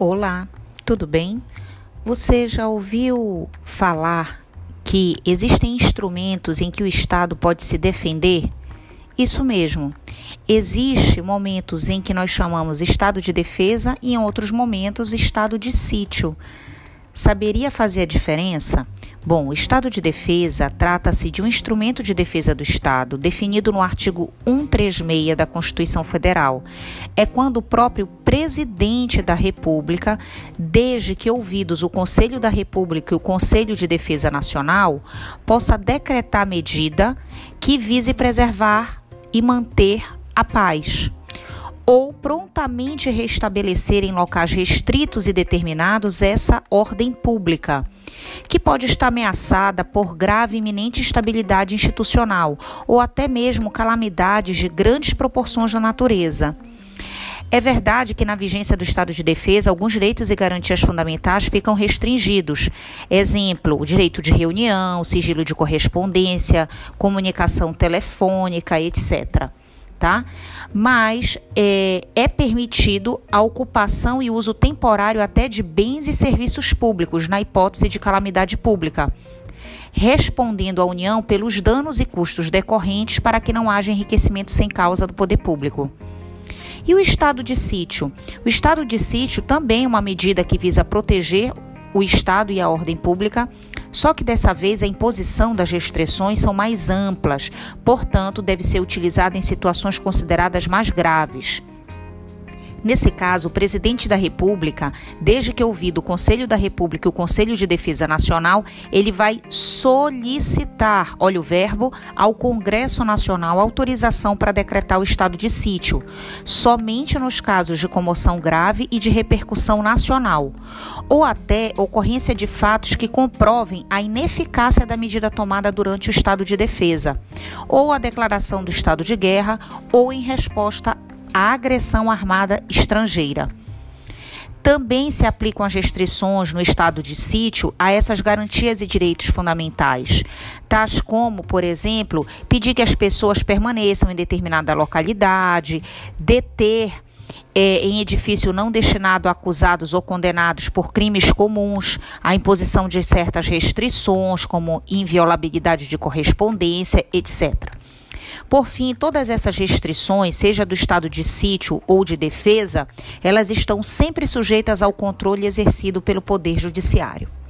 Olá, tudo bem? Você já ouviu falar que existem instrumentos em que o Estado pode se defender? Isso mesmo. Existem momentos em que nós chamamos estado de defesa e em outros momentos estado de sítio. Saberia fazer a diferença? Bom, o estado de defesa trata-se de um instrumento de defesa do Estado, definido no artigo 136 da Constituição Federal. É quando o próprio presidente da República, desde que ouvidos o Conselho da República e o Conselho de Defesa Nacional, possa decretar medida que vise preservar e manter a paz ou prontamente restabelecer em locais restritos e determinados essa ordem pública, que pode estar ameaçada por grave e iminente instabilidade institucional ou até mesmo calamidades de grandes proporções da natureza. É verdade que na vigência do estado de defesa, alguns direitos e garantias fundamentais ficam restringidos. Exemplo, o direito de reunião, sigilo de correspondência, comunicação telefônica, etc tá? Mas é, é permitido a ocupação e uso temporário até de bens e serviços públicos, na hipótese de calamidade pública respondendo à União pelos danos e custos decorrentes para que não haja enriquecimento sem causa do poder público. E o estado de sítio? O estado de sítio também é uma medida que visa proteger o Estado e a ordem pública, só que dessa vez a imposição das restrições são mais amplas, portanto, deve ser utilizada em situações consideradas mais graves. Nesse caso, o presidente da República, desde que ouvido o Conselho da República e o Conselho de Defesa Nacional, ele vai solicitar, olha o verbo, ao Congresso Nacional autorização para decretar o estado de sítio, somente nos casos de comoção grave e de repercussão nacional, ou até ocorrência de fatos que comprovem a ineficácia da medida tomada durante o estado de defesa, ou a declaração do estado de guerra, ou em resposta a agressão armada estrangeira. Também se aplicam as restrições no estado de sítio a essas garantias e direitos fundamentais, tais como, por exemplo, pedir que as pessoas permaneçam em determinada localidade, deter é, em edifício não destinado a acusados ou condenados por crimes comuns, a imposição de certas restrições, como inviolabilidade de correspondência, etc. Por fim, todas essas restrições, seja do estado de sítio ou de defesa, elas estão sempre sujeitas ao controle exercido pelo Poder Judiciário.